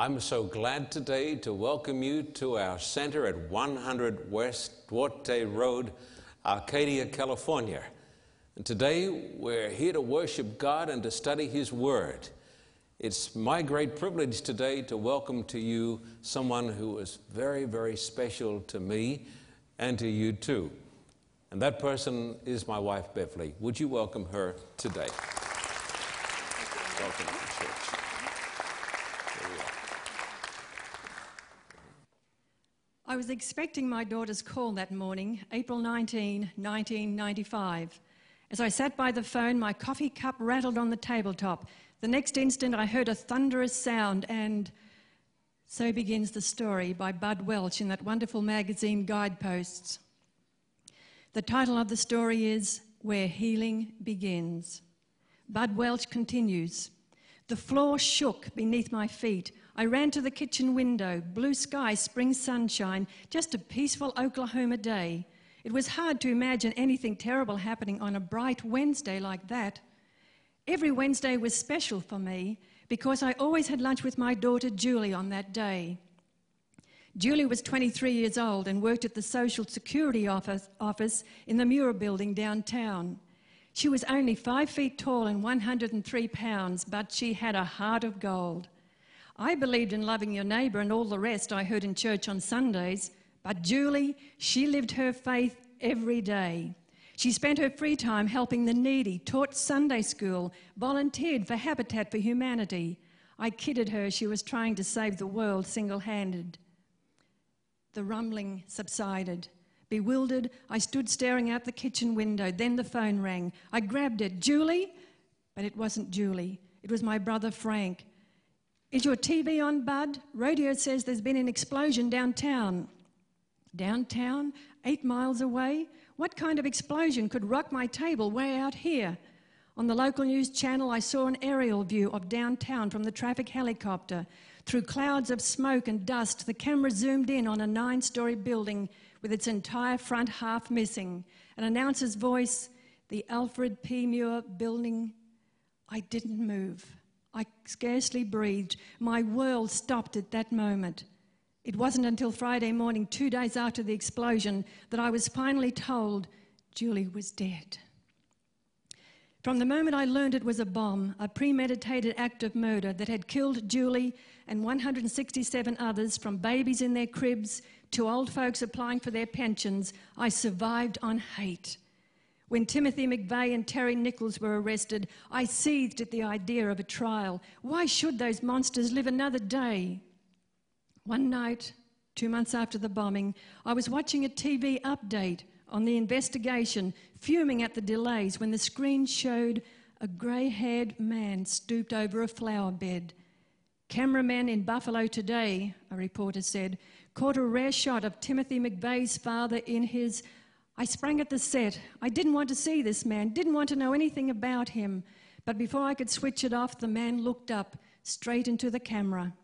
I'm so glad today to welcome you to our center at 100 West Duarte Road, Arcadia, California. And today we're here to worship God and to study His Word. It's my great privilege today to welcome to you someone who is very, very special to me and to you too. And that person is my wife, Beverly. Would you welcome her today? Welcome to church. Here we are. I was expecting my daughter's call that morning, April 19, 1995. As I sat by the phone, my coffee cup rattled on the tabletop. The next instant, I heard a thunderous sound, and so begins the story by Bud Welch in that wonderful magazine, Guideposts. The title of the story is Where Healing Begins. Bud Welch continues The floor shook beneath my feet. I ran to the kitchen window, blue sky, spring sunshine, just a peaceful Oklahoma day. It was hard to imagine anything terrible happening on a bright Wednesday like that. Every Wednesday was special for me because I always had lunch with my daughter Julie on that day. Julie was 23 years old and worked at the Social Security office, office in the Murrah building downtown. She was only five feet tall and 103 pounds, but she had a heart of gold. I believed in loving your neighbour and all the rest I heard in church on Sundays, but Julie, she lived her faith every day. She spent her free time helping the needy, taught Sunday school, volunteered for Habitat for Humanity. I kidded her she was trying to save the world single handed. The rumbling subsided. Bewildered, I stood staring out the kitchen window. Then the phone rang. I grabbed it. Julie? But it wasn't Julie. It was my brother Frank. Is your TV on, Bud? Radio says there's been an explosion downtown. Downtown? Eight miles away? What kind of explosion could rock my table way out here? On the local news channel, I saw an aerial view of downtown from the traffic helicopter. Through clouds of smoke and dust, the camera zoomed in on a nine story building with its entire front half missing. An announcer's voice, the Alfred P. Murrah building. I didn't move. I scarcely breathed. My world stopped at that moment. It wasn't until Friday morning, two days after the explosion, that I was finally told Julie was dead. From the moment I learned it was a bomb, a premeditated act of murder that had killed Julie and 167 others, from babies in their cribs to old folks applying for their pensions, I survived on hate. When Timothy McVeigh and Terry Nichols were arrested, I seethed at the idea of a trial. Why should those monsters live another day? One night, two months after the bombing, I was watching a TV update on the investigation, fuming at the delays when the screen showed a grey haired man stooped over a flower bed. Cameraman in Buffalo today, a reporter said, caught a rare shot of Timothy McVeigh's father in his. I sprang at the set. I didn't want to see this man, didn't want to know anything about him. But before I could switch it off, the man looked up, straight into the camera.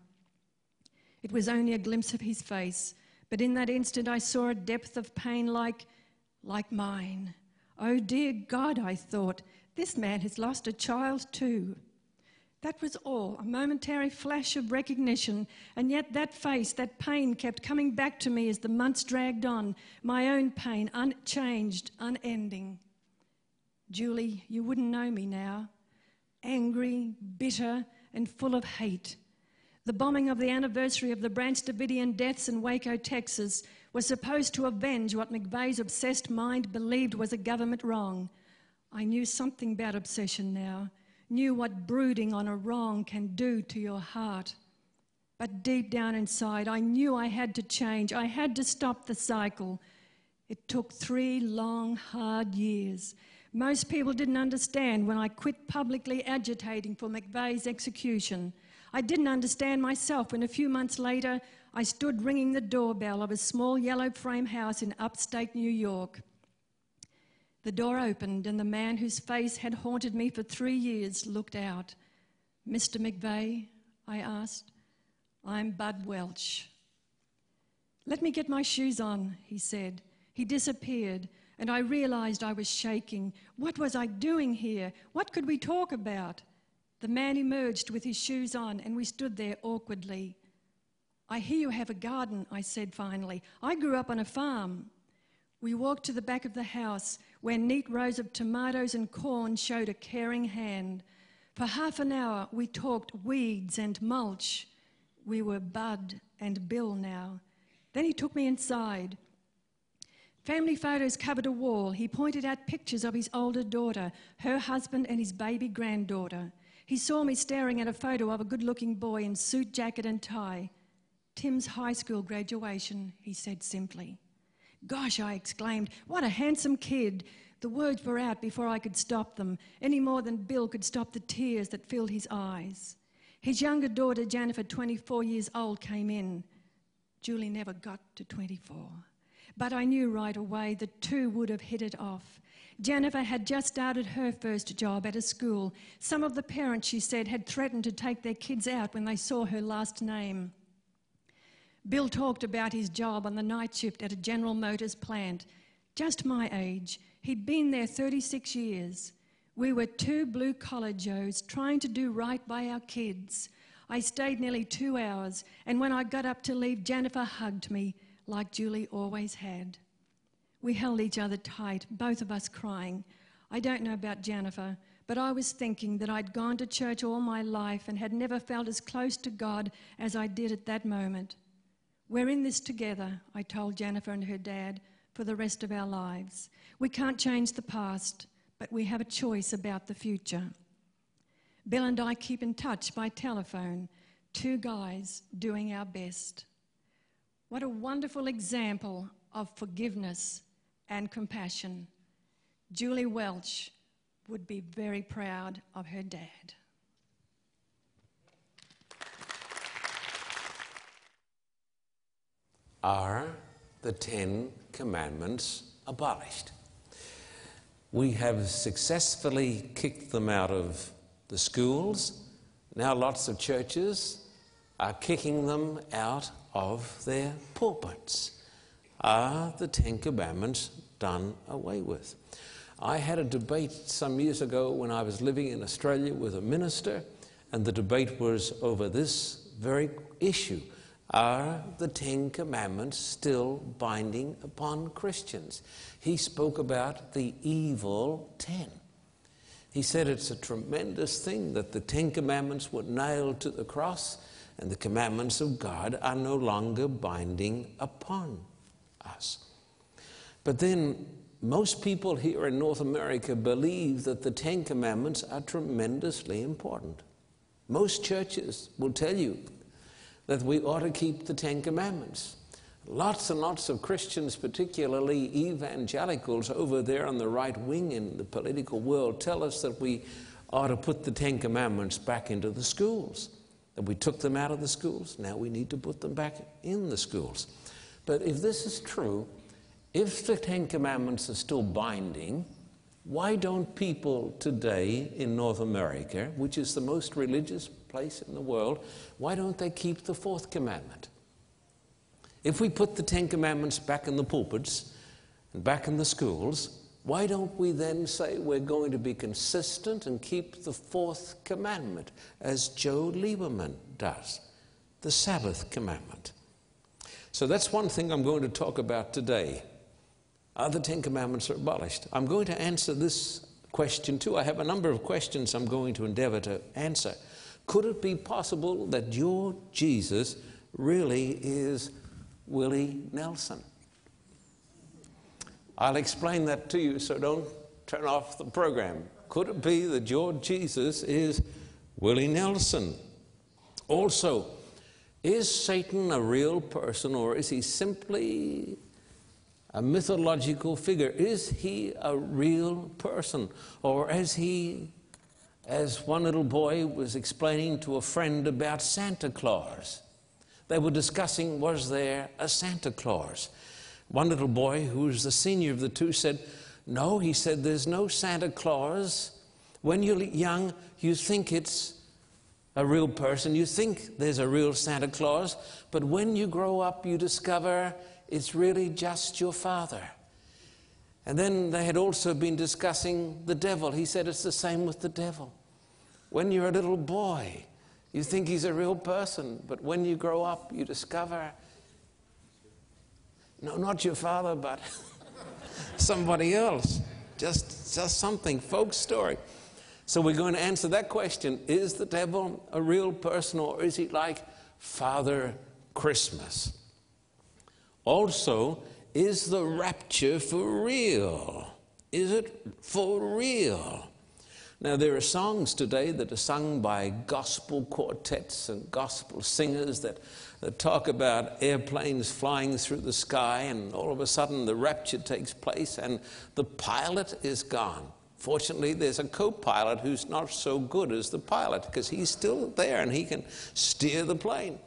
It was only a glimpse of his face, but in that instant I saw a depth of pain like like mine. Oh, dear God, I thought, this man has lost a child too. That was all, a momentary flash of recognition, and yet that face, that pain kept coming back to me as the months dragged on, my own pain, unchanged, unending. Julie, you wouldn't know me now. Angry, bitter, and full of hate. The bombing of the anniversary of the Branch Davidian deaths in Waco, Texas, was supposed to avenge what McVeigh's obsessed mind believed was a government wrong. I knew something about obsession now, knew what brooding on a wrong can do to your heart. But deep down inside, I knew I had to change. I had to stop the cycle. It took three long, hard years. Most people didn't understand when I quit publicly agitating for McVeigh's execution. I didn't understand myself when a few months later I stood ringing the doorbell of a small yellow frame house in upstate New York. The door opened, and the man whose face had haunted me for three years looked out. Mr. McVeigh, I asked. I'm Bud Welch. Let me get my shoes on, he said. He disappeared, and I realized I was shaking. What was I doing here? What could we talk about? The man emerged with his shoes on, and we stood there awkwardly. I hear you have a garden, I said finally. I grew up on a farm. We walked to the back of the house where neat rows of tomatoes and corn showed a caring hand. For half an hour, we talked weeds and mulch. We were Bud and Bill now. Then he took me inside. Family photos covered a wall. He pointed out pictures of his older daughter, her husband, and his baby granddaughter. He saw me staring at a photo of a good looking boy in suit, jacket, and tie. Tim's high school graduation, he said simply. Gosh, I exclaimed, what a handsome kid. The words were out before I could stop them, any more than Bill could stop the tears that filled his eyes. His younger daughter, Jennifer, 24 years old, came in. Julie never got to 24. But I knew right away the two would have hit it off. Jennifer had just started her first job at a school. Some of the parents, she said, had threatened to take their kids out when they saw her last name. Bill talked about his job on the night shift at a General Motors plant. Just my age. He'd been there 36 years. We were two blue collar Joes trying to do right by our kids. I stayed nearly two hours, and when I got up to leave, Jennifer hugged me like Julie always had. We held each other tight, both of us crying. I don't know about Jennifer, but I was thinking that I'd gone to church all my life and had never felt as close to God as I did at that moment. We're in this together, I told Jennifer and her dad, for the rest of our lives. We can't change the past, but we have a choice about the future. Bill and I keep in touch by telephone, two guys doing our best. What a wonderful example of forgiveness and compassion. Julie Welch would be very proud of her dad. Are the Ten Commandments abolished? We have successfully kicked them out of the schools. Now, lots of churches are kicking them out of their pulpits. Are the Ten Commandments done away with? I had a debate some years ago when I was living in Australia with a minister, and the debate was over this very issue. Are the Ten Commandments still binding upon Christians? He spoke about the evil ten. He said it's a tremendous thing that the Ten Commandments were nailed to the cross and the commandments of God are no longer binding upon us. But then, most people here in North America believe that the Ten Commandments are tremendously important. Most churches will tell you that we ought to keep the Ten Commandments. Lots and lots of Christians, particularly evangelicals over there on the right wing in the political world, tell us that we ought to put the Ten Commandments back into the schools that we took them out of the schools. Now we need to put them back in the schools. But if this is true, if the Ten Commandments are still binding, why don't people today in North America, which is the most religious place in the world, why don't they keep the fourth commandment? If we put the Ten Commandments back in the pulpits and back in the schools, why don't we then say we're going to be consistent and keep the fourth commandment, as Joe Lieberman does, the Sabbath commandment? So that's one thing I'm going to talk about today. Are the Ten Commandments abolished? I'm going to answer this question too. I have a number of questions I'm going to endeavor to answer. Could it be possible that your Jesus really is Willie Nelson? I'll explain that to you, so don't turn off the program. Could it be that your Jesus is Willie Nelson? Also, is Satan a real person or is he simply a mythological figure? Is he a real person? Or is he, as one little boy was explaining to a friend about Santa Claus, they were discussing was there a Santa Claus? One little boy, who was the senior of the two, said, No, he said, there's no Santa Claus. When you're young, you think it's a real person, you think there's a real Santa Claus, but when you grow up, you discover it's really just your father. And then they had also been discussing the devil. He said it's the same with the devil. When you're a little boy, You think he's a real person, but when you grow up, you discover no, not your father, but somebody else. Just, just something, folk story. So we're going to answer that question Is the devil a real person or is he like Father Christmas? Also, is the rapture for real? Is it for real? Now, there are songs today that are sung by gospel quartets and gospel singers that, that talk about airplanes flying through the sky, and all of a sudden the rapture takes place and the pilot is gone. Fortunately, there's a co pilot who's not so good as the pilot because he's still there and he can steer the plane.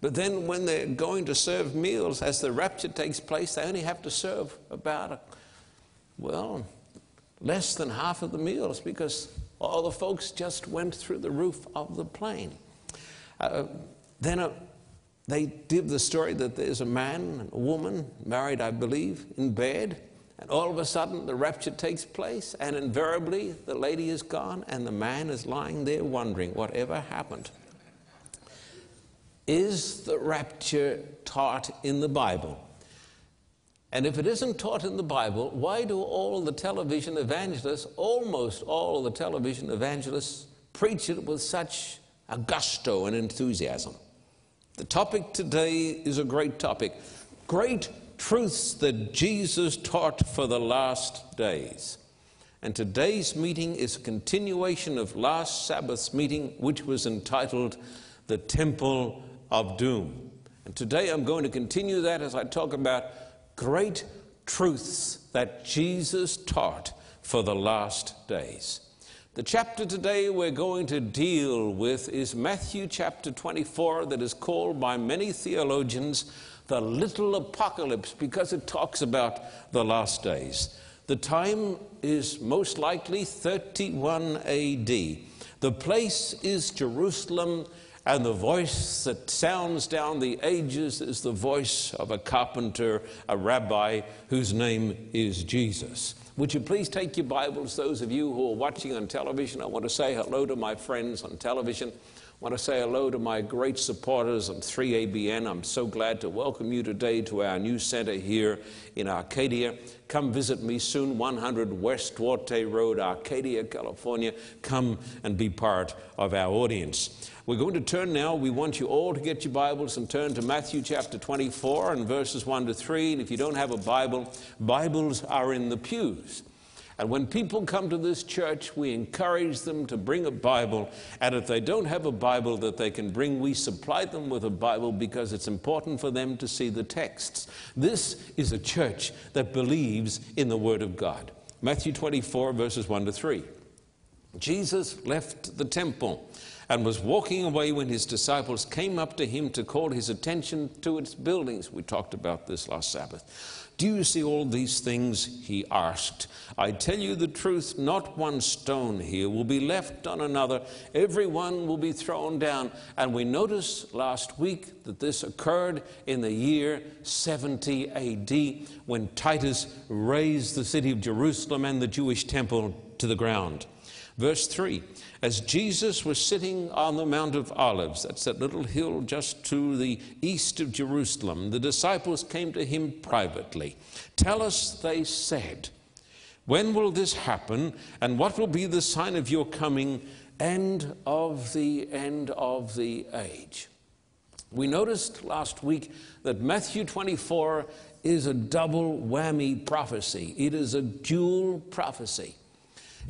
But then, when they're going to serve meals, as the rapture takes place, they only have to serve about, a, well, less than half of the meals because all the folks just went through the roof of the plane. Uh, then a, uh, they give the story that there's a man and a woman, married, I believe, in bed, and all of a sudden the rapture takes place, and invariably the lady is gone, and the man is lying there wondering whatever happened. Is the rapture taught in the Bible? And if it isn't taught in the Bible, why do all the television evangelists, almost all the television evangelists, preach it with such a gusto and enthusiasm? The topic today is a great topic great truths that Jesus taught for the last days. And today's meeting is a continuation of last Sabbath's meeting, which was entitled The Temple of doom. And today I'm going to continue that as I talk about great truths that Jesus taught for the last days. The chapter today we're going to deal with is Matthew chapter 24, that is called by many theologians the little apocalypse because it talks about the last days. The time is most likely 31 AD. The place is Jerusalem and the voice that sounds down the ages is the voice of a carpenter, a rabbi whose name is Jesus. Would you please take your Bibles, those of you who are watching on television? I want to say hello to my friends on television. I want to say hello to my great supporters on 3ABN. I'm so glad to welcome you today to our new center here in Arcadia. Come visit me soon, 100 West Duarte Road, Arcadia, California. Come and be part of our audience. We're going to turn now. We want you all to get your Bibles and turn to Matthew chapter 24 and verses 1 to 3. And if you don't have a Bible, Bibles are in the pews. And when people come to this church, we encourage them to bring a Bible. And if they don't have a Bible that they can bring, we supply them with a Bible because it's important for them to see the texts. This is a church that believes in the Word of God. Matthew 24, verses 1 to 3. Jesus left the temple and was walking away when his disciples came up to him to call his attention to its buildings. We talked about this last Sabbath. Do you see all these things? He asked. I tell you the truth, not one stone here will be left on another. Every one will be thrown down. And we noticed last week that this occurred in the year 70 AD when Titus razed the city of Jerusalem and the Jewish temple to the ground. Verse 3 As Jesus was sitting on the Mount of Olives, that's that little hill just to the east of Jerusalem, the disciples came to him privately. Tell us, they said, when will this happen, and what will be the sign of your coming and of the end of the age? We noticed last week that Matthew 24 is a double whammy prophecy. It is a dual prophecy.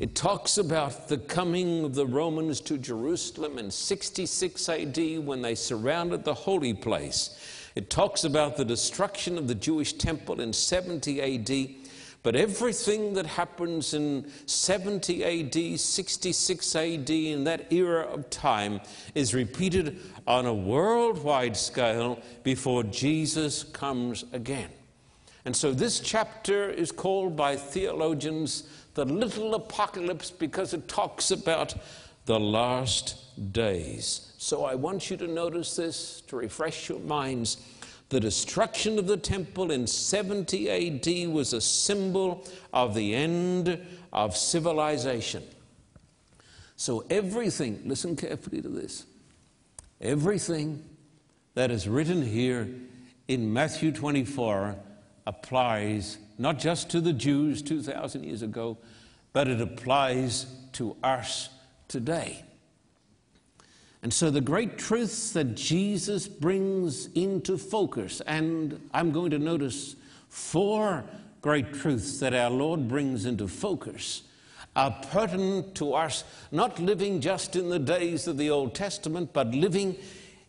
It talks about the coming of the Romans to Jerusalem in 66 AD when they surrounded the holy place. It talks about the destruction of the Jewish temple in 70 AD. But everything that happens in 70 AD, 66 AD, in that era of time, is repeated on a worldwide scale before Jesus comes again. And so this chapter is called by theologians the little apocalypse because it talks about the last days. So I want you to notice this to refresh your minds. The destruction of the temple in 70 AD was a symbol of the end of civilization. So everything, listen carefully to this, Everything that is written here in Matthew 24 applies not just to the Jews 2,000 years ago, but it applies to us today. And so, the great truths that Jesus brings into focus, and I'm going to notice four great truths that our Lord brings into focus, are pertinent to us, not living just in the days of the Old Testament, but living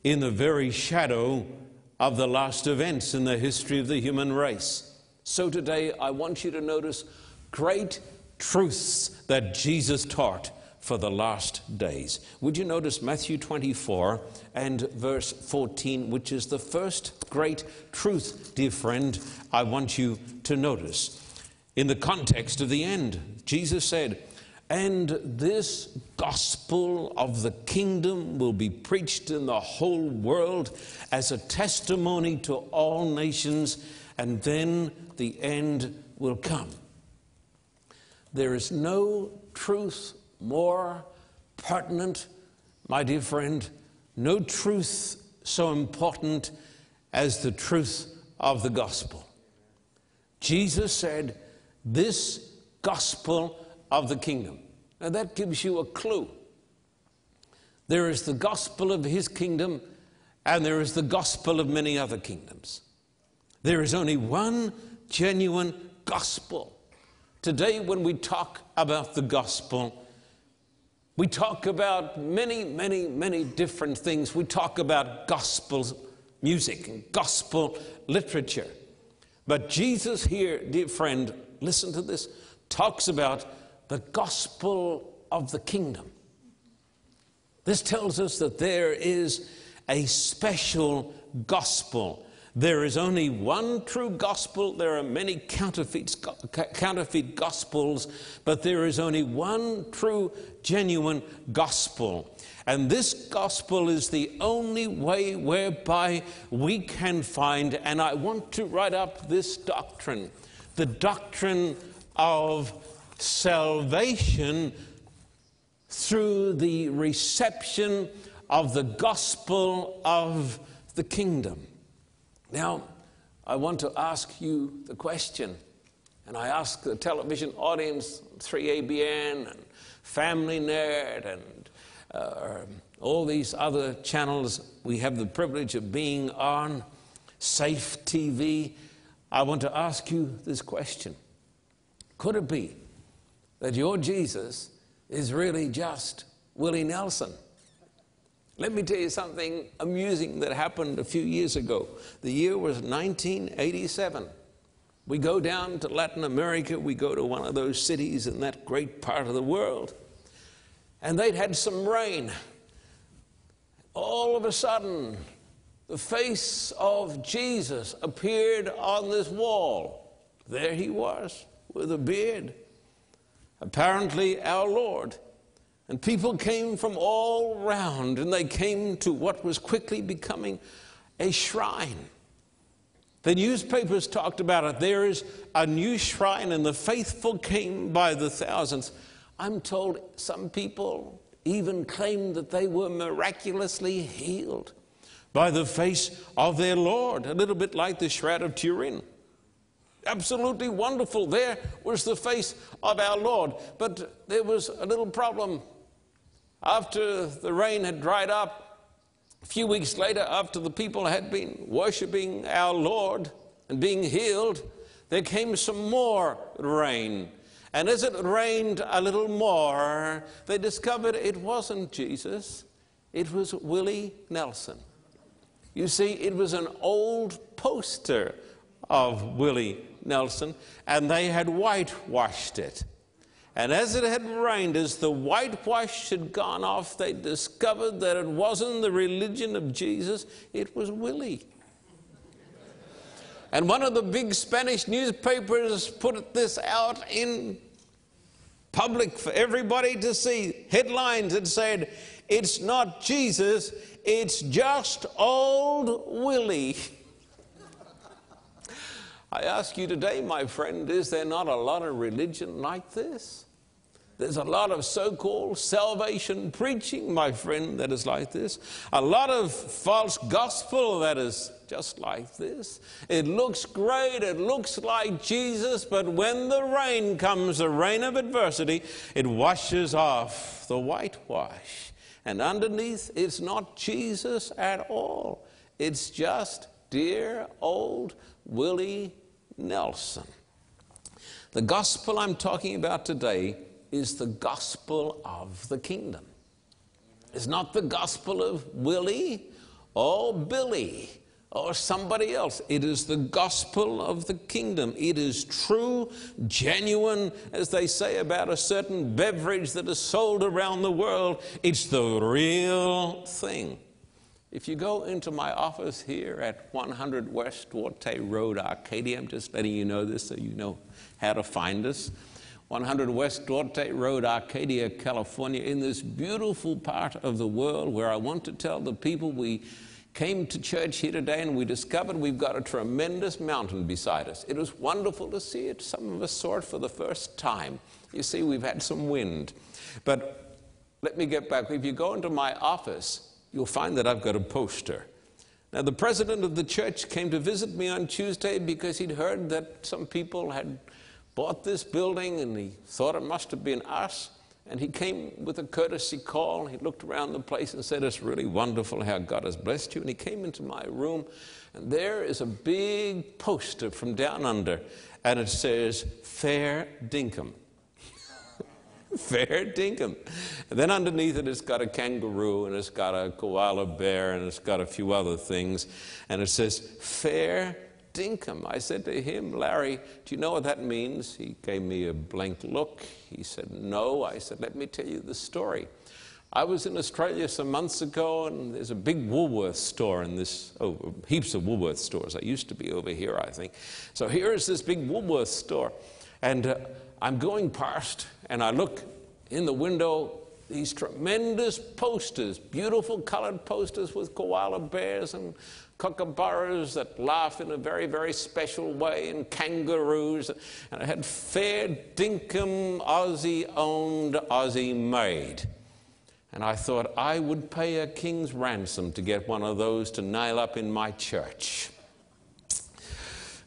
in the very shadow of the last events in the history of the human race. So, today, I want you to notice great truths that Jesus taught for the last days. Would you notice Matthew 24 and verse 14, which is the first great truth, dear friend, I want you to notice. In the context of the end, Jesus said, And this gospel of the kingdom will be preached in the whole world as a testimony to all nations, and then the end will come. There is no truth more pertinent, my dear friend, no truth so important as the truth of the gospel. Jesus said, This gospel of the kingdom. Now that gives you a clue. There is the gospel of his kingdom, and there is the gospel of many other kingdoms. There is only one genuine gospel. Today, when we talk about the gospel, we talk about many, many, many different things. We talk about gospel music and gospel literature. But Jesus here, dear friend, listen to this, talks about the gospel of the kingdom. This tells us that there is a special gospel there is only one true gospel. There are many counterfeit, gospels, but there is only one true, genuine gospel. And this gospel is the only way whereby we can find, and I want to write up this doctrine the doctrine of salvation through the reception of the gospel of the kingdom. Now, I want to ask you the question, and I ask the television audience, 3ABN and Family Nerd and uh, all these other channels we have the privilege of being on, Safe TV. I want to ask you this question Could it be that your Jesus is really just Willie Nelson? Let me tell you something amusing that happened a few years ago. The year was 1987. We go down to Latin America, we go to one of those cities in that great part of the world, and they'd had some rain. All of a sudden, the face of Jesus appeared on this wall. There he was with a beard. Apparently, our Lord. And people came from all round, and they came to what was quickly becoming a shrine. The newspapers talked about it. There is a new shrine, and the faithful came by the thousands. I'm told some people even claimed that they were miraculously healed by the face of their Lord, a little bit like the Shroud of Turin. Absolutely wonderful. There was the face of our Lord. But there was a little problem. After the rain had dried up, a few weeks later, after the people had been worshiping our Lord and being healed, there came some more rain. And as it rained a little more, they discovered it wasn't Jesus, it was Willie Nelson. You see, it was an old poster of Willie Nelson, and they had whitewashed it. And as it had rained, as the whitewash had gone off, they discovered that it wasn't the religion of Jesus, it was Willie. And one of the big Spanish newspapers put this out in public for everybody to see. Headlines that said, It's not Jesus, it's just old Willie. I ask you today, my friend, is there not a lot of religion like this? There's a lot of so called salvation preaching, my friend, that is like this. A lot of false gospel that is just like this. It looks great, it looks like Jesus, but when the rain comes, the rain of adversity, it washes off the whitewash. And underneath, it's not Jesus at all. It's just dear old Willie Nelson. The gospel I'm talking about today is the gospel of the kingdom. It's not the gospel of Willie or Billy or somebody else. It is the gospel of the kingdom. It is true, genuine, as they say about a certain beverage that is sold around the world. It's the real thing. If you go into my office here at 100 West Duarte Road, Arcadia, I'm just letting you know this so you know how to find us. 100 West Duarte Road, Arcadia, California, in this beautiful part of the world where I want to tell the people we came to church here today and we discovered we've got a tremendous mountain beside us. It was wonderful to see it. Some of us saw it for the first time. You see, we've had some wind. But let me get back. If you go into my office, you'll find that I've got a poster. Now, the president of the church came to visit me on Tuesday because he'd heard that some people had bought this building and he thought it must have been us. And he came with a courtesy call. He looked around the place and said, It's really wonderful how God has blessed you. And he came into my room, and there is a big poster from down under, and it says, Fair Dinkum. Fair dinkum. And then underneath it, it's got a kangaroo and it's got a koala bear and it's got a few other things. And it says, Fair dinkum. I said to him, Larry, do you know what that means? He gave me a blank look. He said, No. I said, Let me tell you the story. I was in Australia some months ago, and there's a big Woolworth store in this, oh, heaps of Woolworth stores. I used to be over here, I think. So here is this big Woolworth store. And uh, I'm going past and I look in the window, these tremendous posters, beautiful colored posters with koala bears and kookaburras that laugh in a very, very special way, and kangaroos. And I had fair dinkum Aussie owned, Aussie made. And I thought I would pay a king's ransom to get one of those to nail up in my church.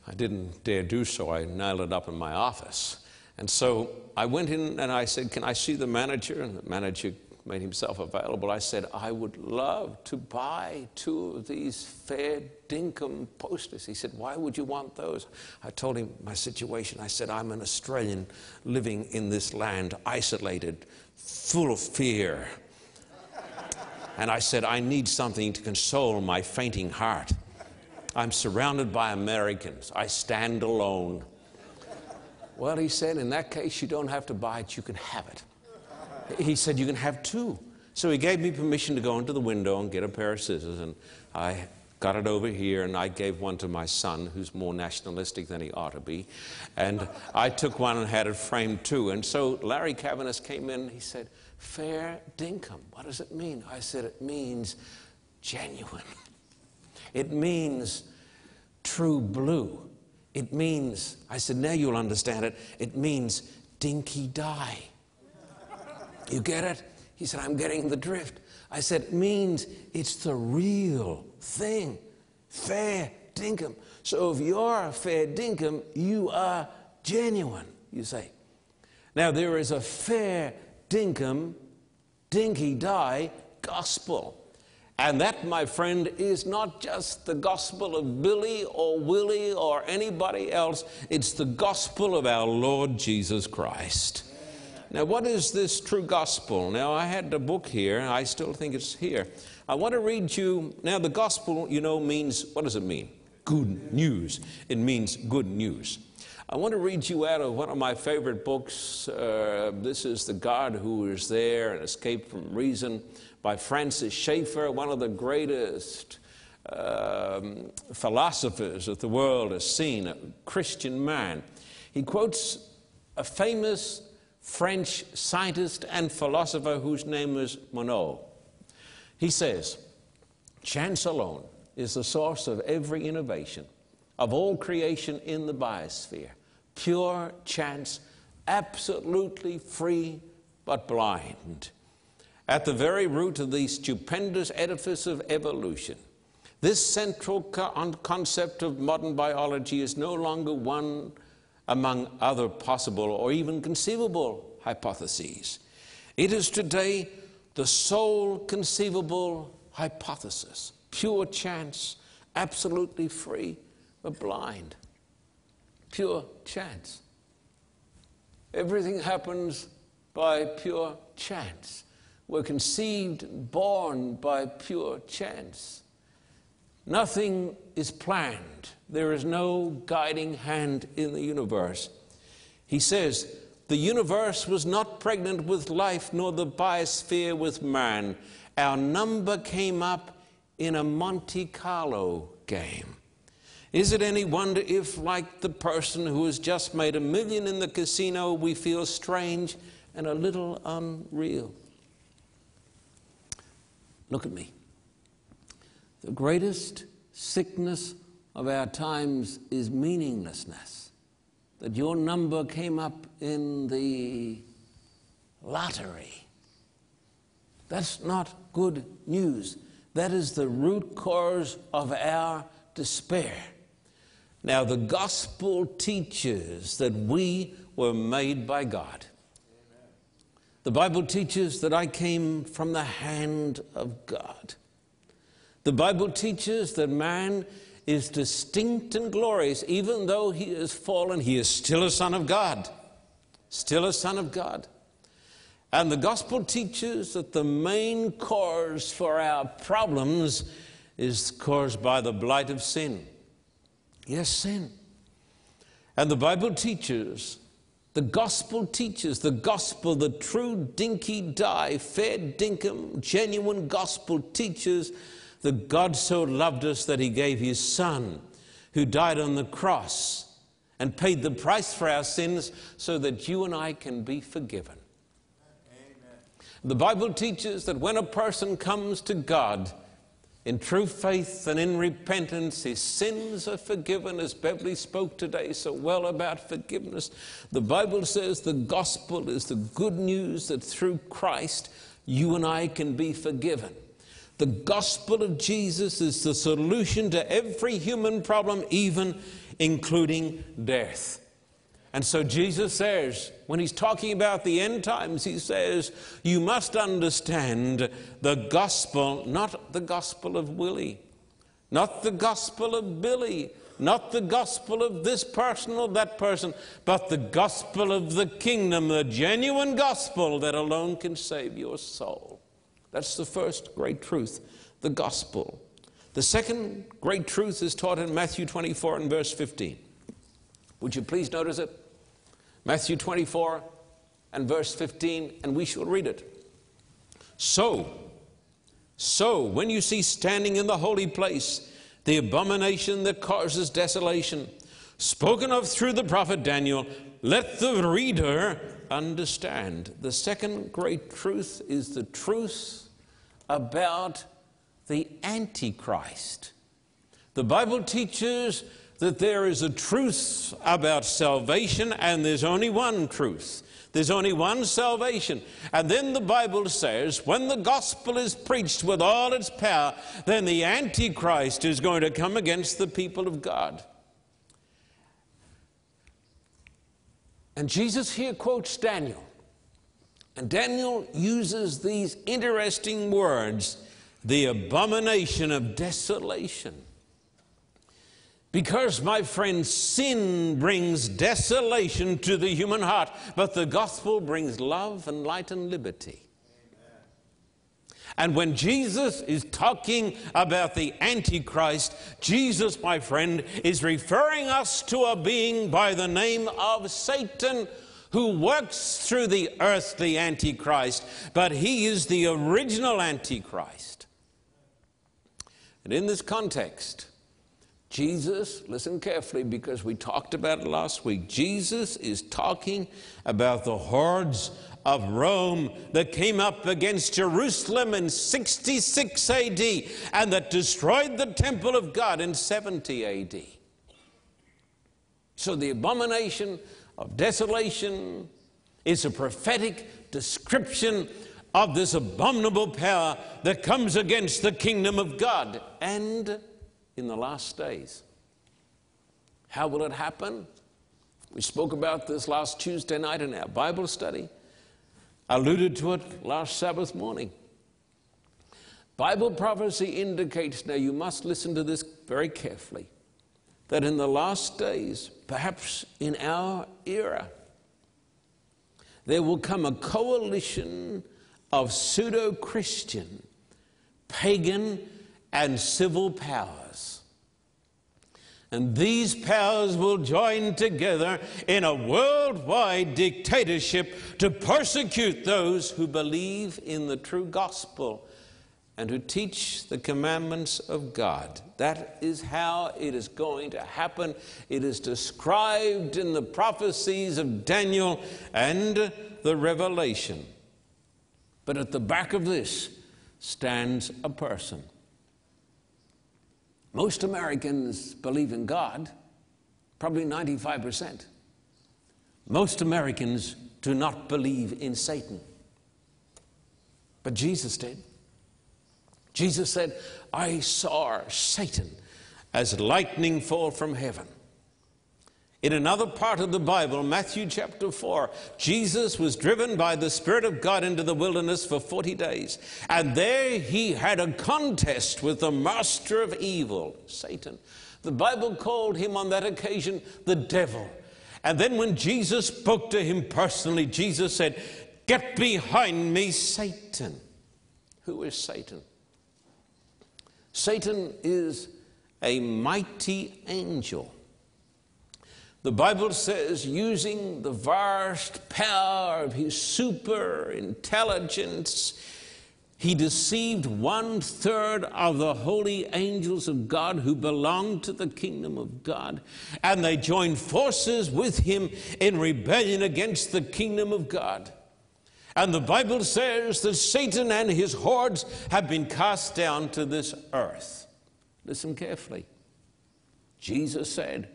I didn't dare do so. I nailed it up in my office. And so I went in and I said, Can I see the manager? And the manager made himself available. I said, I would love to buy two of these fair dinkum posters. He said, Why would you want those? I told him my situation. I said, I'm an Australian living in this land, isolated, full of fear. And I said, I need something to console my fainting heart. I'm surrounded by Americans. I stand alone. Well, he said, in that case, you don't have to buy it, you can have it. He said, you can have two. So he gave me permission to go into the window and get a pair of scissors, and I got it over here, and I gave one to my son, who's more nationalistic than he ought to be. And I took one and had it framed too. And so Larry Cavanis came in, and he said, Fair dinkum, what does it mean? I said, It means genuine. It means true blue. It means, I said, now you'll understand it. It means dinky die. You get it? He said, I'm getting the drift. I said, it means it's the real thing. Fair dinkum. So if you're a fair dinkum, you are genuine, you say. Now there is a fair dinkum, dinky die gospel. And that, my friend, is not just the gospel of Billy or Willie or anybody else, it's the gospel of our Lord Jesus Christ. Now, what is this true gospel? Now, I had the book here, I still think it's here. I want to read you. Now, the gospel, you know, means what does it mean? Good news. It means good news. I want to read you out of one of my favorite books. Uh, this is The God Who Is There and Escape from Reason by Francis Schaeffer, one of the greatest um, philosophers that the world has seen, a Christian man. He quotes a famous French scientist and philosopher whose name was Monod. He says, Chance alone is the source of every innovation, of all creation in the biosphere. Pure chance, absolutely free but blind. At the very root of the stupendous edifice of evolution, this central concept of modern biology is no longer one among other possible or even conceivable hypotheses. It is today the sole conceivable hypothesis, pure chance, absolutely free, but blind. Pure chance. Everything happens by pure chance. We're conceived, born by pure chance. Nothing is planned. There is no guiding hand in the universe. He says, The universe was not pregnant with life, nor the biosphere with man. Our number came up in a Monte Carlo game. Is it any wonder if, like the person who has just made a million in the casino, we feel strange and a little unreal? Look at me. The greatest sickness of our times is meaninglessness. That your number came up in the lottery. That's not good news. That is the root cause of our despair. Now, the gospel teaches that we were made by God. The Bible teaches that I came from the hand of God. The Bible teaches that man is distinct and glorious. Even though he is fallen, he is still a son of God. Still a son of God. And the gospel teaches that the main cause for our problems is caused by the blight of sin. Yes, sin. And the Bible teaches, the gospel teaches, the gospel, the true dinky die, fair dinkum, genuine gospel teaches that God so loved us that he gave his son who died on the cross and paid the price for our sins so that you and I can be forgiven. Amen. The Bible teaches that when a person comes to God, in true faith and in repentance, his sins are forgiven, as Beverly spoke today so well about forgiveness. The Bible says the gospel is the good news that through Christ you and I can be forgiven. The gospel of Jesus is the solution to every human problem, even including death. And so Jesus says, when he's talking about the end times, he says, you must understand the gospel, not the gospel of Willie, not the gospel of Billy, not the gospel of this person or that person, but the gospel of the kingdom, the genuine gospel that alone can save your soul. That's the first great truth, the gospel. The second great truth is taught in Matthew 24 and verse 15. Would you please notice it? Matthew 24 and verse 15, and we shall read it. So, so when you see standing in the holy place the abomination that causes desolation, spoken of through the prophet Daniel, let the reader understand. The second great truth is the truth about the Antichrist. The Bible teaches that there is a truth about salvation, and there's only one truth. There's only one salvation. And then the Bible says, when the gospel is preached with all its power, then the Antichrist is going to come against the people of God. And Jesus here quotes Daniel. And Daniel uses these interesting words the abomination of desolation. Because, my friend, sin brings desolation to the human heart, but the gospel brings love and light and liberty. And when Jesus is talking about the Antichrist, Jesus, my friend, is referring us to a being by the name of Satan who works through the earthly Antichrist, but he is the original Antichrist. And in this context, Jesus, listen carefully because we talked about it last week. Jesus is talking about the hordes of Rome that came up against Jerusalem in 66 AD and that destroyed the temple of God in 70 AD. So the abomination of desolation is a prophetic description of this abominable power that comes against the kingdom of God and in the last days. How will it happen? We spoke about this last Tuesday night in our Bible study, alluded to it last Sabbath morning. Bible prophecy indicates, now you must listen to this very carefully, that in the last days, perhaps in our era, there will come a coalition of pseudo Christian, pagan, and civil powers. And these powers will join together in a worldwide dictatorship to persecute those who believe in the true gospel and who teach the commandments of God. That is how it is going to happen. It is described in the prophecies of Daniel and the Revelation. But at the back of this stands a person. Most Americans believe in God, probably 95%. Most Americans do not believe in Satan. But Jesus did. Jesus said, I saw Satan as lightning fall from heaven. In another part of the Bible, Matthew chapter 4, Jesus was driven by the Spirit of God into the wilderness for 40 days. And there he had a contest with the master of evil, Satan. The Bible called him on that occasion the devil. And then when Jesus spoke to him personally, Jesus said, Get behind me, Satan. Who is Satan? Satan is a mighty angel the Bible says, using the vast power of his super intelligence, he deceived one third of the holy angels of God who belonged to the kingdom of God, and they joined forces with him in rebellion against the kingdom of God. And the Bible says that Satan and his hordes have been cast down to this earth. Listen carefully. Jesus said,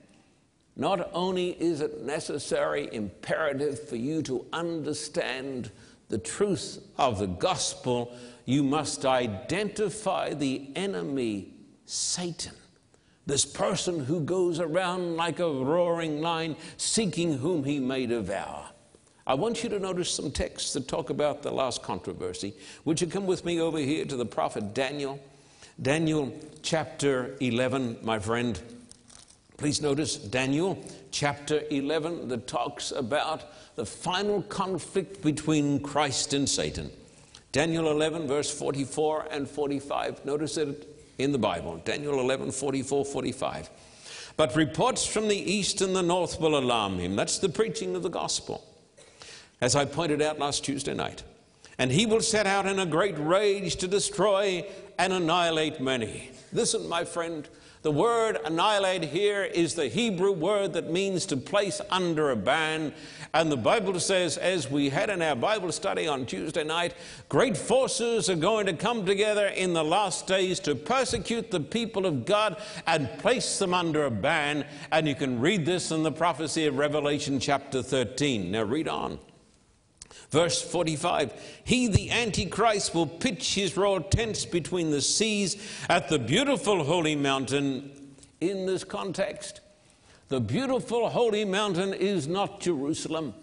not only is it necessary, imperative for you to understand the truth of the gospel, you must identify the enemy, Satan. This person who goes around like a roaring lion, seeking whom he may devour. I want you to notice some texts that talk about the last controversy. Would you come with me over here to the prophet Daniel? Daniel chapter 11, my friend. Please notice Daniel chapter 11 that talks about the final conflict between Christ and Satan. Daniel 11, verse 44 and 45. Notice it in the Bible. Daniel 11, 44, 45. But reports from the east and the north will alarm him. That's the preaching of the gospel, as I pointed out last Tuesday night. And he will set out in a great rage to destroy and annihilate many. Listen, my friend, the word annihilate here is the Hebrew word that means to place under a ban. And the Bible says, as we had in our Bible study on Tuesday night, great forces are going to come together in the last days to persecute the people of God and place them under a ban. And you can read this in the prophecy of Revelation chapter 13. Now read on. Verse 45 He, the Antichrist, will pitch his royal tents between the seas at the beautiful holy mountain. In this context, the beautiful holy mountain is not Jerusalem.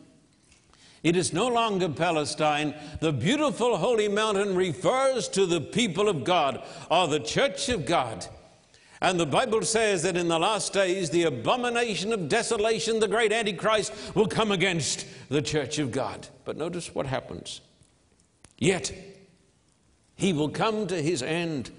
It is no longer Palestine. The beautiful holy mountain refers to the people of God or the church of God. And the Bible says that in the last days, the abomination of desolation, the great Antichrist, will come against the church of God. But notice what happens. Yet, he will come to his end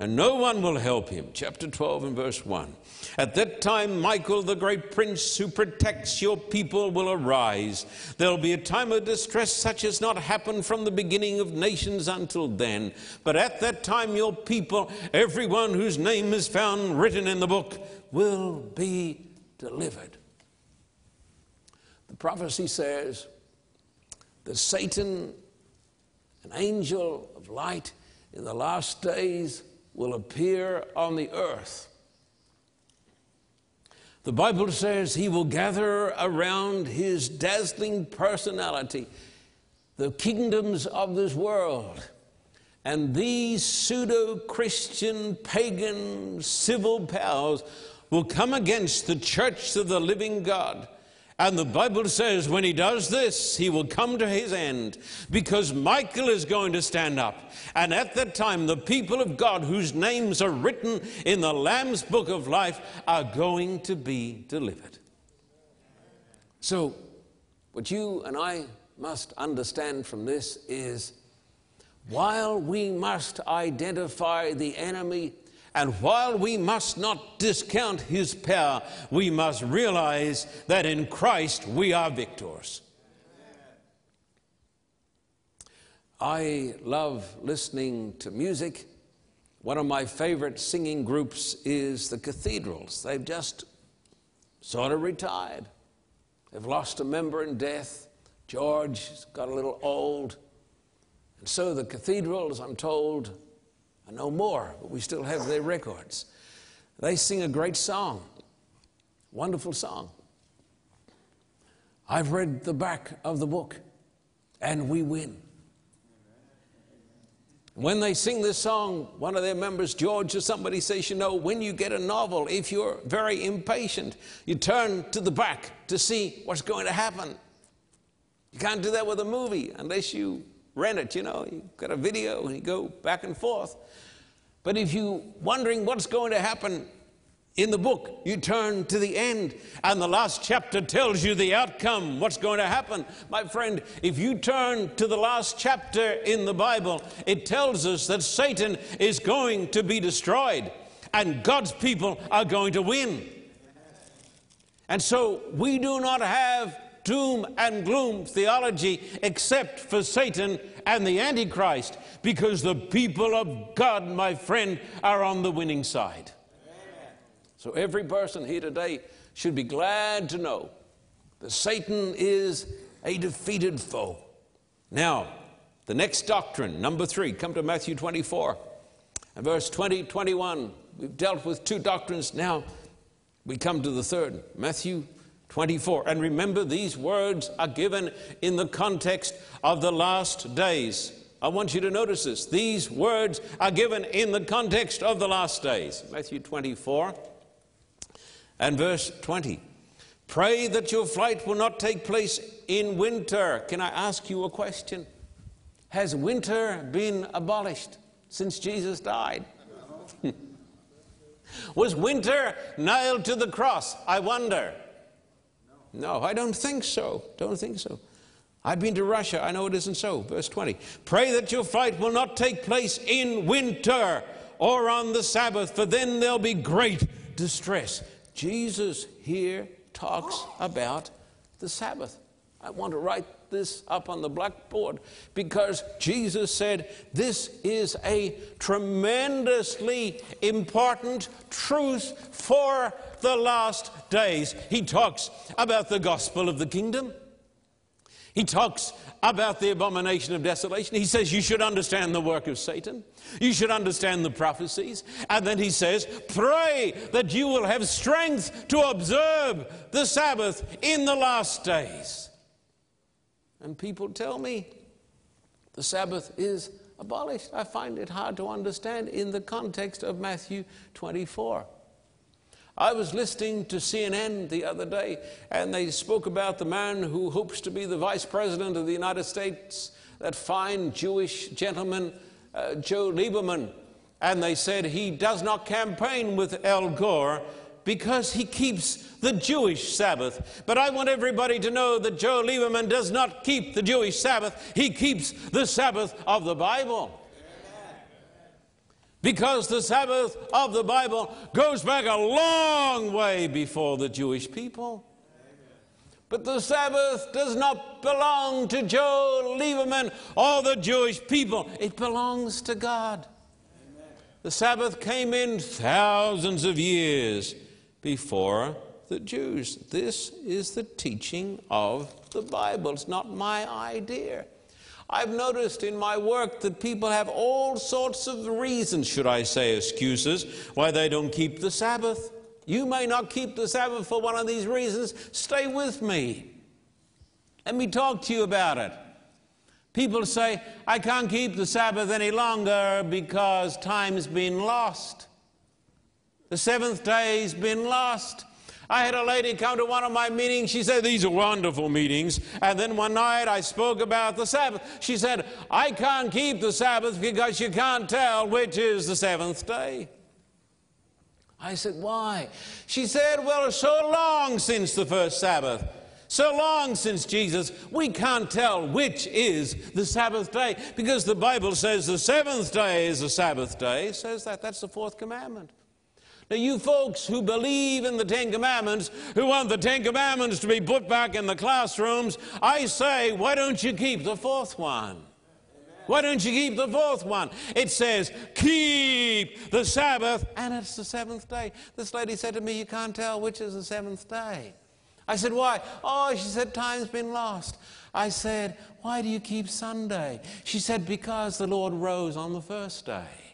and no one will help him. Chapter 12 and verse 1. At that time, Michael, the great prince who protects your people, will arise. There'll be a time of distress such as not happened from the beginning of nations until then. But at that time, your people, everyone whose name is found written in the book, will be delivered. Prophecy says that Satan, an angel of light, in the last days, will appear on the earth. The Bible says he will gather around his dazzling personality the kingdoms of this world. And these pseudo Christian, pagan, civil powers will come against the church of the living God. And the Bible says when he does this, he will come to his end because Michael is going to stand up. And at that time, the people of God, whose names are written in the Lamb's book of life, are going to be delivered. So, what you and I must understand from this is while we must identify the enemy and while we must not discount his power, we must realize that in Christ we are victors. I love listening to music. One of my favorite singing groups is the Cathedrals. They've just sort of retired. They've lost a member in death. George's got a little old. And so the Cathedrals, I'm told, are no more, but we still have their records. They sing a great song, wonderful song. I've read the back of the book, and we win. When they sing this song, one of their members, George or somebody, says, You know, when you get a novel, if you're very impatient, you turn to the back to see what's going to happen. You can't do that with a movie unless you rent it, you know. You've got a video and you go back and forth. But if you're wondering what's going to happen in the book, you turn to the end, and the last chapter tells you the outcome, what's going to happen. My friend, if you turn to the last chapter in the Bible, it tells us that Satan is going to be destroyed, and God's people are going to win. And so we do not have doom and gloom theology except for Satan and the Antichrist because the people of God, my friend, are on the winning side. Amen. So every person here today should be glad to know that Satan is a defeated foe. Now, the next doctrine, number three, come to Matthew 24 and verse 20, 21. We've dealt with two doctrines. Now we come to the third, Matthew 24. And remember, these words are given in the context of the last days. I want you to notice this. These words are given in the context of the last days. Matthew 24 and verse 20. Pray that your flight will not take place in winter. Can I ask you a question? Has winter been abolished since Jesus died? Was winter nailed to the cross? I wonder. No, I don't think so. Don't think so. I've been to Russia. I know it isn't so. Verse 20. Pray that your flight will not take place in winter or on the Sabbath, for then there'll be great distress. Jesus here talks about the Sabbath. I want to write this up on the blackboard because Jesus said this is a tremendously important truth for the last days. He talks about the gospel of the kingdom. He talks about the abomination of desolation. He says you should understand the work of Satan. You should understand the prophecies. And then he says, pray that you will have strength to observe the Sabbath in the last days. And people tell me the Sabbath is abolished. I find it hard to understand in the context of Matthew 24. I was listening to CNN the other day, and they spoke about the man who hopes to be the vice president of the United States, that fine Jewish gentleman, uh, Joe Lieberman. And they said he does not campaign with Al Gore because he keeps the Jewish Sabbath. But I want everybody to know that Joe Lieberman does not keep the Jewish Sabbath, he keeps the Sabbath of the Bible because the Sabbath of the Bible goes back a long way before the Jewish people. But the Sabbath does not belong to Joe Lieberman or the Jewish people, it belongs to God. The Sabbath came in thousands of years before the Jews. This is the teaching of the Bible. It's not my idea. I've noticed in my work that people have all sorts of reasons, should I say, excuses, why they don't keep the Sabbath. you may not keep the Sabbath for one of these reasons. Stay with me. Let me talk to you about it. People say, I can't keep the Sabbath any longer because time's been lost. The seventh day's been lost. I had a lady come to one of my meetings. She said, These are wonderful meetings. And then one night I spoke about the Sabbath. She said, I can't keep the Sabbath because you can't tell which is the seventh day. I said, Why? She said, Well, it's so long since the first Sabbath. So long since Jesus, we can't tell which is the Sabbath day because the Bible says the seventh day is the Sabbath day. Says that. That's the fourth commandment. You folks who believe in the Ten Commandments, who want the Ten Commandments to be put back in the classrooms, I say, why don't you keep the fourth one? Why don't you keep the fourth one? It says, keep the Sabbath, and it's the seventh day. This lady said to me, You can't tell which is the seventh day. I said, Why? Oh, she said, Time's been lost. I said, Why do you keep Sunday? She said, Because the Lord rose on the first day.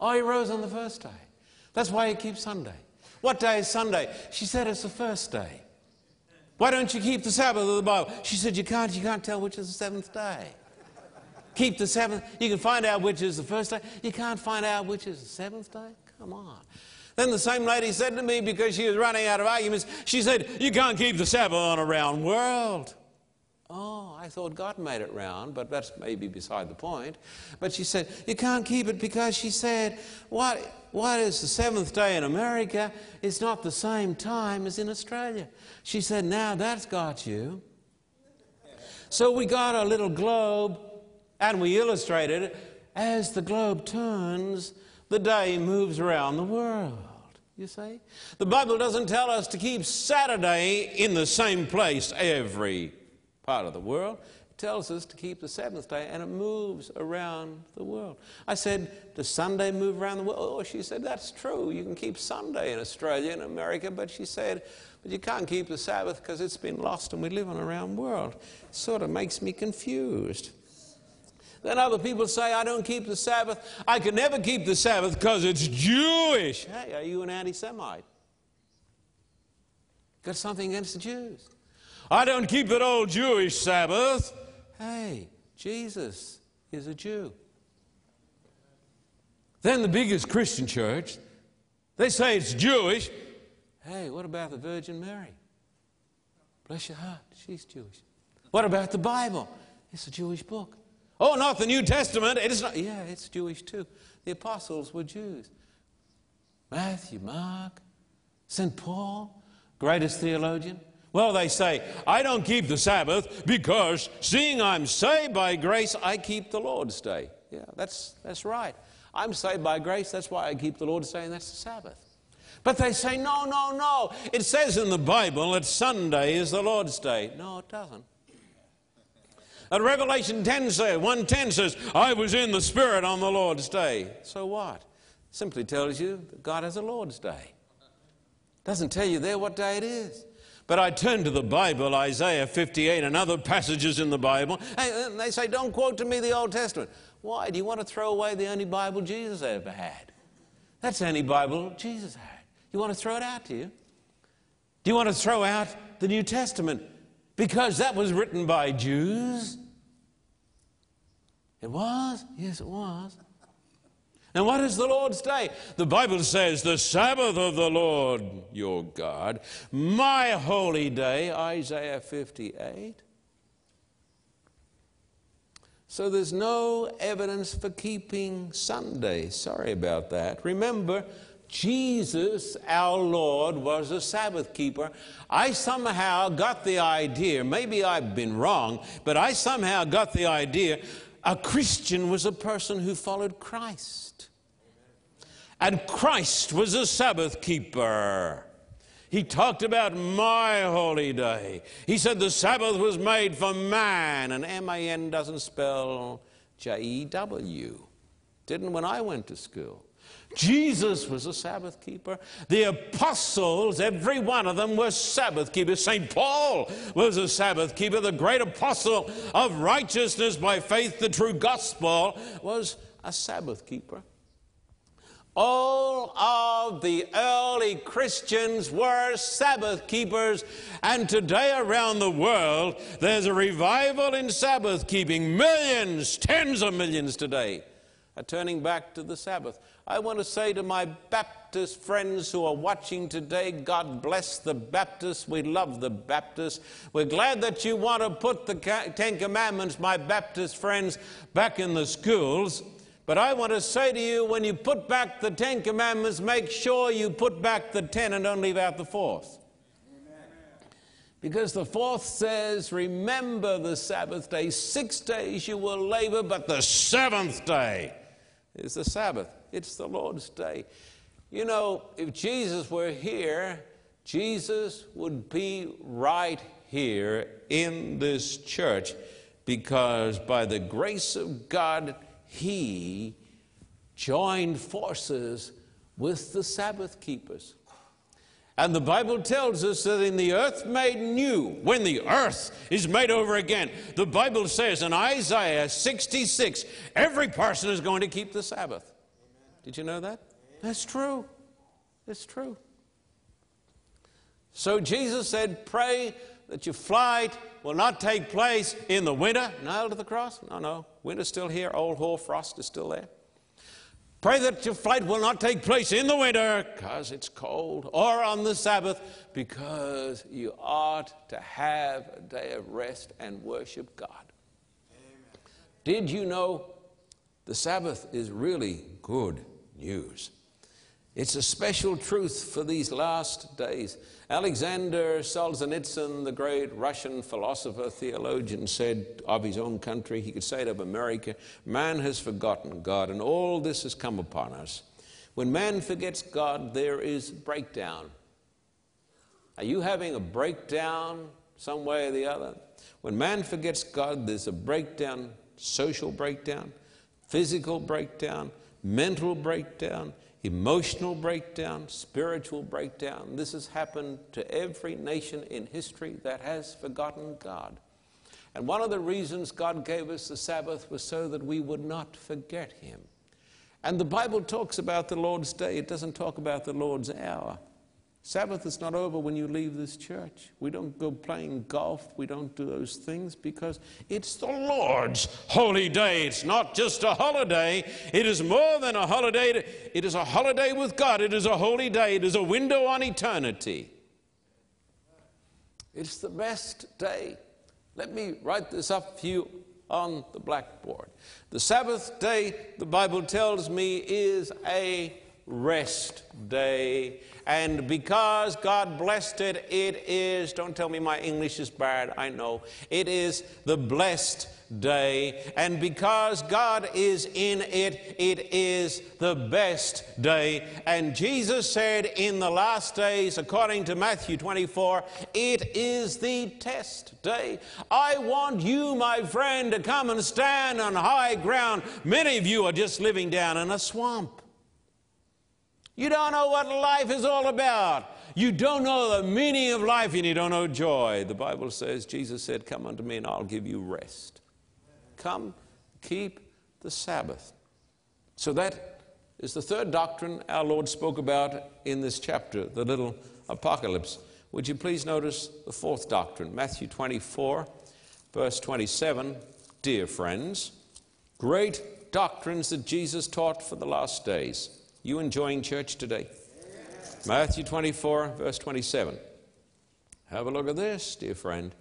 Oh, he rose on the first day. That's why he keeps Sunday. What day is Sunday? She said it's the first day. Why don't you keep the Sabbath of the Bible? She said you can't, you can't tell which is the seventh day. Keep the seventh. You can find out which is the first day. You can't find out which is the seventh day? Come on. Then the same lady said to me, because she was running out of arguments, she said, You can't keep the Sabbath on a round world. Oh, I thought God made it round, but that's maybe beside the point. But she said, You can't keep it because she said, What, what is the seventh day in America? It's not the same time as in Australia. She said, Now that's got you. So we got a little globe and we illustrated it. As the globe turns, the day moves around the world. You see? The Bible doesn't tell us to keep Saturday in the same place every part of the world. It tells us to keep the seventh day and it moves around the world. I said, Does Sunday move around the world? Oh, she said, That's true. You can keep Sunday in Australia and America, but she said, But you can't keep the Sabbath because it's been lost and we live in a round world. It sort of makes me confused. Then other people say, I don't keep the Sabbath. I can never keep the Sabbath because it's Jewish. Hey, are you an anti Semite? Got something against the Jews? I don't keep that old Jewish Sabbath. Hey, Jesus is a Jew. Then the biggest Christian church, they say it's Jewish. Hey, what about the Virgin Mary? Bless your heart, she's Jewish. What about the Bible? It's a Jewish book. Oh, not the New Testament. It is not. Yeah, it's Jewish too. The apostles were Jews. Matthew, Mark, St. Paul, greatest theologian. Well, they say, I don't keep the Sabbath because seeing I'm saved by grace, I keep the Lord's day. Yeah, that's, that's right. I'm saved by grace, that's why I keep the Lord's day, and that's the Sabbath. But they say, no, no, no. It says in the Bible that Sunday is the Lord's day. No, it doesn't. And Revelation 10 says, 110 says, I was in the Spirit on the Lord's day. So what? Simply tells you that God has a Lord's day. Doesn't tell you there what day it is. But I turn to the Bible, Isaiah 58 and other passages in the Bible, and they say, Don't quote to me the Old Testament. Why? Do you want to throw away the only Bible Jesus ever had? That's the only Bible Jesus had. You want to throw it out, do you? Do you want to throw out the New Testament? Because that was written by Jews it was? Yes, it was. And what is the Lord's day? The Bible says, the Sabbath of the Lord your God, my holy day, Isaiah 58. So there's no evidence for keeping Sunday. Sorry about that. Remember, Jesus, our Lord, was a Sabbath keeper. I somehow got the idea, maybe I've been wrong, but I somehow got the idea a Christian was a person who followed Christ. And Christ was a Sabbath keeper. He talked about my holy day. He said the Sabbath was made for man, and M A N doesn't spell J E W. Didn't when I went to school. Jesus was a Sabbath keeper. The apostles, every one of them, were Sabbath keepers. St. Paul was a Sabbath keeper. The great apostle of righteousness by faith, the true gospel, was a Sabbath keeper. All of the early Christians were Sabbath keepers, and today around the world there's a revival in Sabbath keeping. Millions, tens of millions today are turning back to the Sabbath. I want to say to my Baptist friends who are watching today, God bless the Baptists. We love the Baptists. We're glad that you want to put the Ten Commandments, my Baptist friends, back in the schools. But I want to say to you, when you put back the Ten Commandments, make sure you put back the ten and don't leave out the fourth. Because the fourth says, Remember the Sabbath day. Six days you will labor, but the seventh day is the Sabbath. It's the Lord's day. You know, if Jesus were here, Jesus would be right here in this church because by the grace of God, he joined forces with the Sabbath keepers. And the Bible tells us that in the earth made new, when the earth is made over again, the Bible says in Isaiah 66, every person is going to keep the Sabbath. Did you know that? That's true. It's true. So Jesus said, Pray that your flight will not take place in the winter. Nailed to the cross? No, no. Winter's still here. Old hoar frost is still there. Pray that your flight will not take place in the winter because it's cold or on the Sabbath because you ought to have a day of rest and worship God. Amen. Did you know the Sabbath is really good? News. It's a special truth for these last days. Alexander Solzhenitsyn, the great Russian philosopher, theologian, said of his own country, he could say it of America, man has forgotten God, and all this has come upon us. When man forgets God, there is breakdown. Are you having a breakdown some way or the other? When man forgets God, there's a breakdown, social breakdown, physical breakdown, mental breakdown, emotional breakdown, spiritual breakdown. This has happened to every nation in history that has forgotten God. And one of the reasons God gave us the Sabbath was so that we would not forget Him. And the Bible talks about the Lord's day, it doesn't talk about the Lord's hour. Sabbath is not over when you leave this church. We don't go playing golf. We don't do those things because it's the Lord's holy day. It's not just a holiday. It is more than a holiday. It is a holiday with God. It is a holy day. It is a window on eternity. It's the best day. Let me write this up for you on the blackboard. The Sabbath day, the Bible tells me, is a rest day. And because God blessed it, it is, don't tell me my English is bad, I know. It is the blessed day. And because God is in it, it is the best day. And Jesus said in the last days, according to Matthew 24, it is the test day. I want you, my friend, to come and stand on high ground. Many of you are just living down in a swamp. You don't know what life is all about. You don't know the meaning of life and you don't know joy. The Bible says, Jesus said, Come unto me and I'll give you rest. Come, keep the Sabbath. So that is the third doctrine our Lord spoke about in this chapter, the little apocalypse. Would you please notice the fourth doctrine, Matthew 24, verse 27. Dear friends, great doctrines that Jesus taught for the last days. You enjoying church today? Matthew 24, verse 27. Have a look at this, dear friend.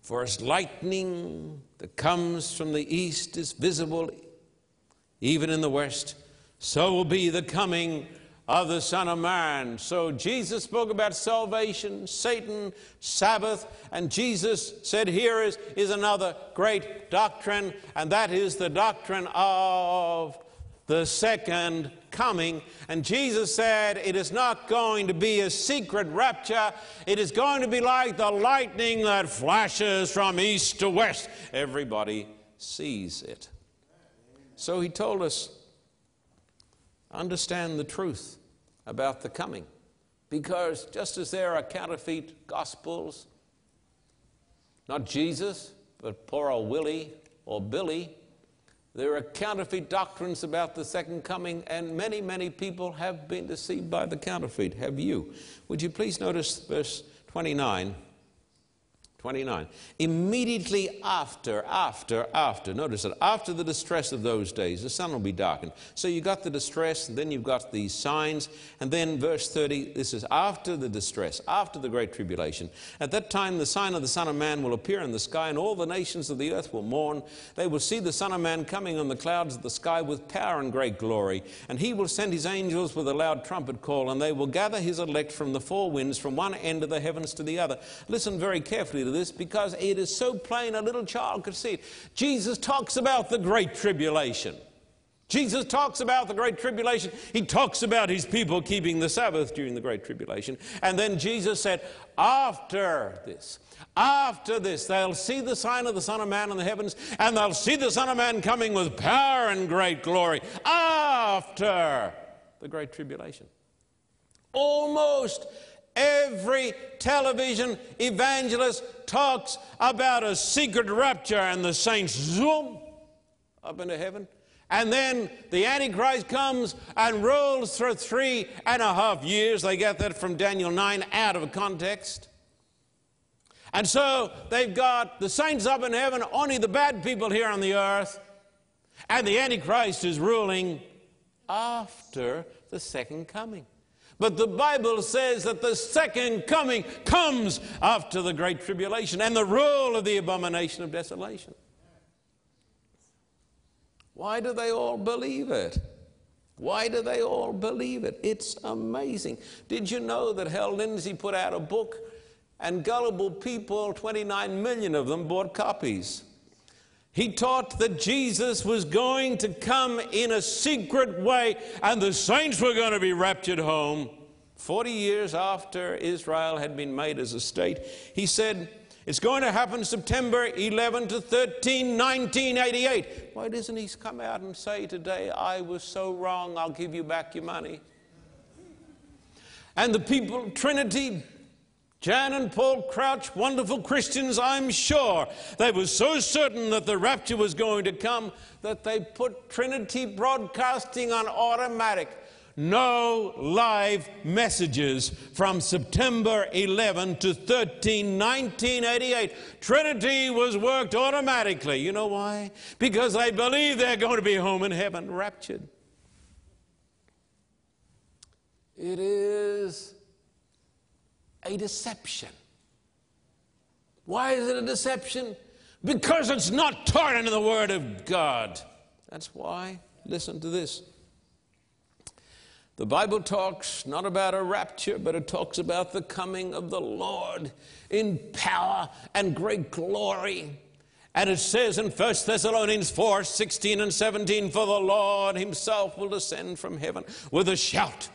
For as lightning that comes from the east is visible even in the west, so will be the coming of the Son of Man. So Jesus spoke about salvation, Satan, Sabbath, and Jesus said, Here is, is another great doctrine, and that is the doctrine of the second coming. And Jesus said, It is not going to be a secret rapture. It is going to be like the lightning that flashes from east to west. Everybody sees it. So he told us, understand the truth about the coming. Because just as there are counterfeit gospels, not Jesus, but poor old Willie or Billy, There are counterfeit doctrines about the second coming, and many, many people have been deceived by the counterfeit. Have you? Would you please notice verse 29? 29. Immediately after, after, after, notice that after the distress of those days, the sun will be darkened. So you got the distress, and then you've got these signs, and then verse 30, this is after the distress, after the great tribulation. At that time, the sign of the Son of Man will appear in the sky, and all the nations of the earth will mourn. They will see the Son of Man coming on the clouds of the sky with power and great glory. And he will send his angels with a loud trumpet call, and they will gather his elect from the four winds, from one end of the heavens to the other. Listen very carefully to this because it is so plain a little child could see it. Jesus talks about the great tribulation. Jesus talks about the great tribulation. He talks about his people keeping the Sabbath during the great tribulation. And then Jesus said, after this, after this, they'll see the sign of the Son of Man in the heavens, and they'll see the Son of Man coming with power and great glory after the great tribulation. Almost Every television evangelist talks about a secret rapture and the saints zoom up into heaven. And then the Antichrist comes and rules for three and a half years. They get that from Daniel 9 out of context. And so they've got the saints up in heaven, only the bad people here on the earth. And the Antichrist is ruling after the second coming. But the Bible says that the second coming comes after the great tribulation and the rule of the abomination of desolation. Why do they all believe it? Why do they all believe it? It's amazing. Did you know that Hal Lindsey put out a book and gullible people, 29 million of them, bought copies? He taught that Jesus was going to come in a secret way and the saints were going to be raptured home. 40 years after Israel had been made as a state, he said, It's going to happen September 11 to 13, 1988. Why doesn't he come out and say today, I was so wrong, I'll give you back your money? And the people, Trinity, Jan and Paul Crouch, wonderful Christians, I'm sure. They were so certain that the rapture was going to come that they put Trinity Broadcasting on automatic. No live messages from September 11 to 13, 1988. Trinity was worked automatically. You know why? Because they believe they're going to be home in heaven, raptured. It is a deception. Why is it a deception? Because it's not taught in the Word of God. That's why. Listen to this. The Bible talks not about a rapture, but it talks about the coming of the Lord in power and great glory. And it says in 1 Thessalonians 4 16 and 17, For the Lord himself will descend from heaven with a shout,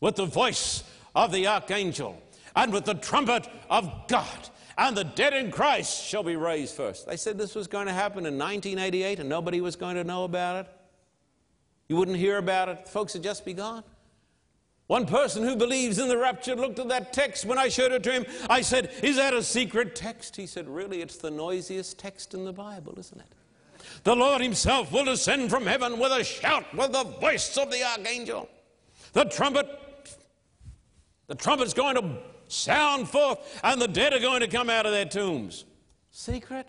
with the voice of the archangel and with the trumpet of God, and the dead in Christ shall be raised first. They said this was going to happen in 1988 and nobody was going to know about it. You wouldn't hear about it. The Folks would just be gone. One person who believes in the rapture looked at that text when I showed it to him. I said, Is that a secret text? He said, Really, it's the noisiest text in the Bible, isn't it? The Lord Himself will descend from heaven with a shout, with the voice of the archangel. The trumpet, the trumpet's going to sound forth, and the dead are going to come out of their tombs. Secret?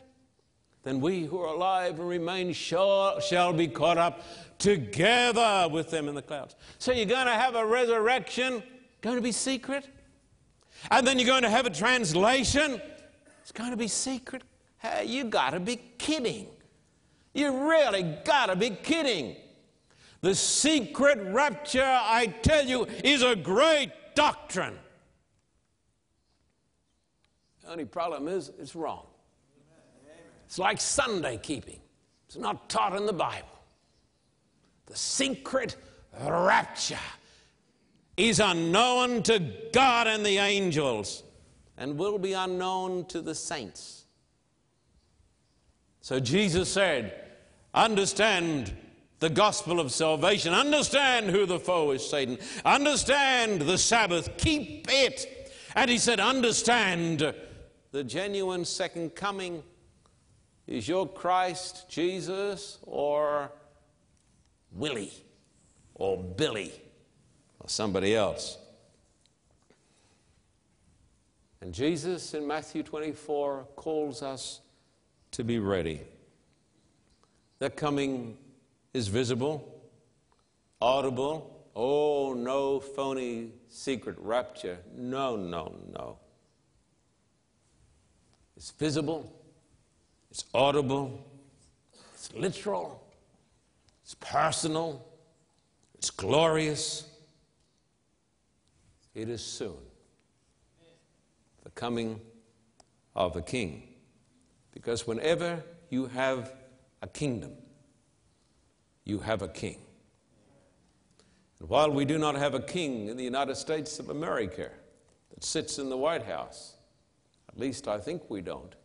Then we who are alive and remain shall, shall be caught up together with them in the clouds. So you're going to have a resurrection, going to be secret. And then you're going to have a translation, it's going to be secret. Hey, you got to be kidding. You really got to be kidding. The secret rapture, I tell you, is a great doctrine. Only problem is it's wrong. It's like Sunday keeping, it's not taught in the Bible. The secret rapture is unknown to God and the angels and will be unknown to the saints. So Jesus said, Understand the gospel of salvation, understand who the foe is Satan, understand the Sabbath, keep it. And he said, Understand the genuine second coming Is your Christ Jesus or Willie or Billy or somebody else? And Jesus in Matthew 24 calls us to be ready. That coming is visible, audible. Oh, no phony secret rapture. No, no, no. It's visible, it's audible, it's literal, it's personal, it's glorious. It is soon the coming of a king. Because whenever you have a kingdom, you have a king. And while we do not have a king in the United States of America that sits in the White House, at least I think we don't,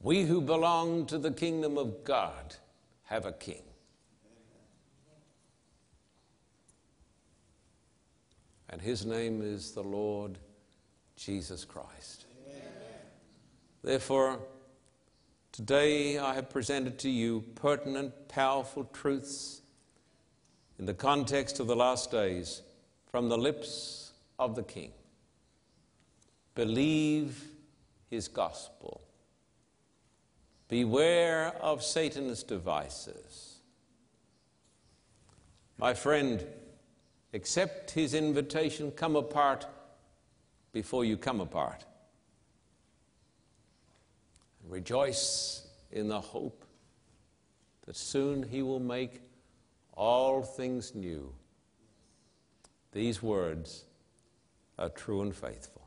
we who belong to the kingdom of God have a king. And his name is the Lord Jesus Christ. Amen. Therefore, today I have presented to you pertinent, powerful truths in the context of the last days from the lips of the King. Believe his gospel. Beware of Satan's devices. My friend, accept his invitation, come apart before you come apart. Rejoice in the hope that soon he will make all things new. These words are true and faithful.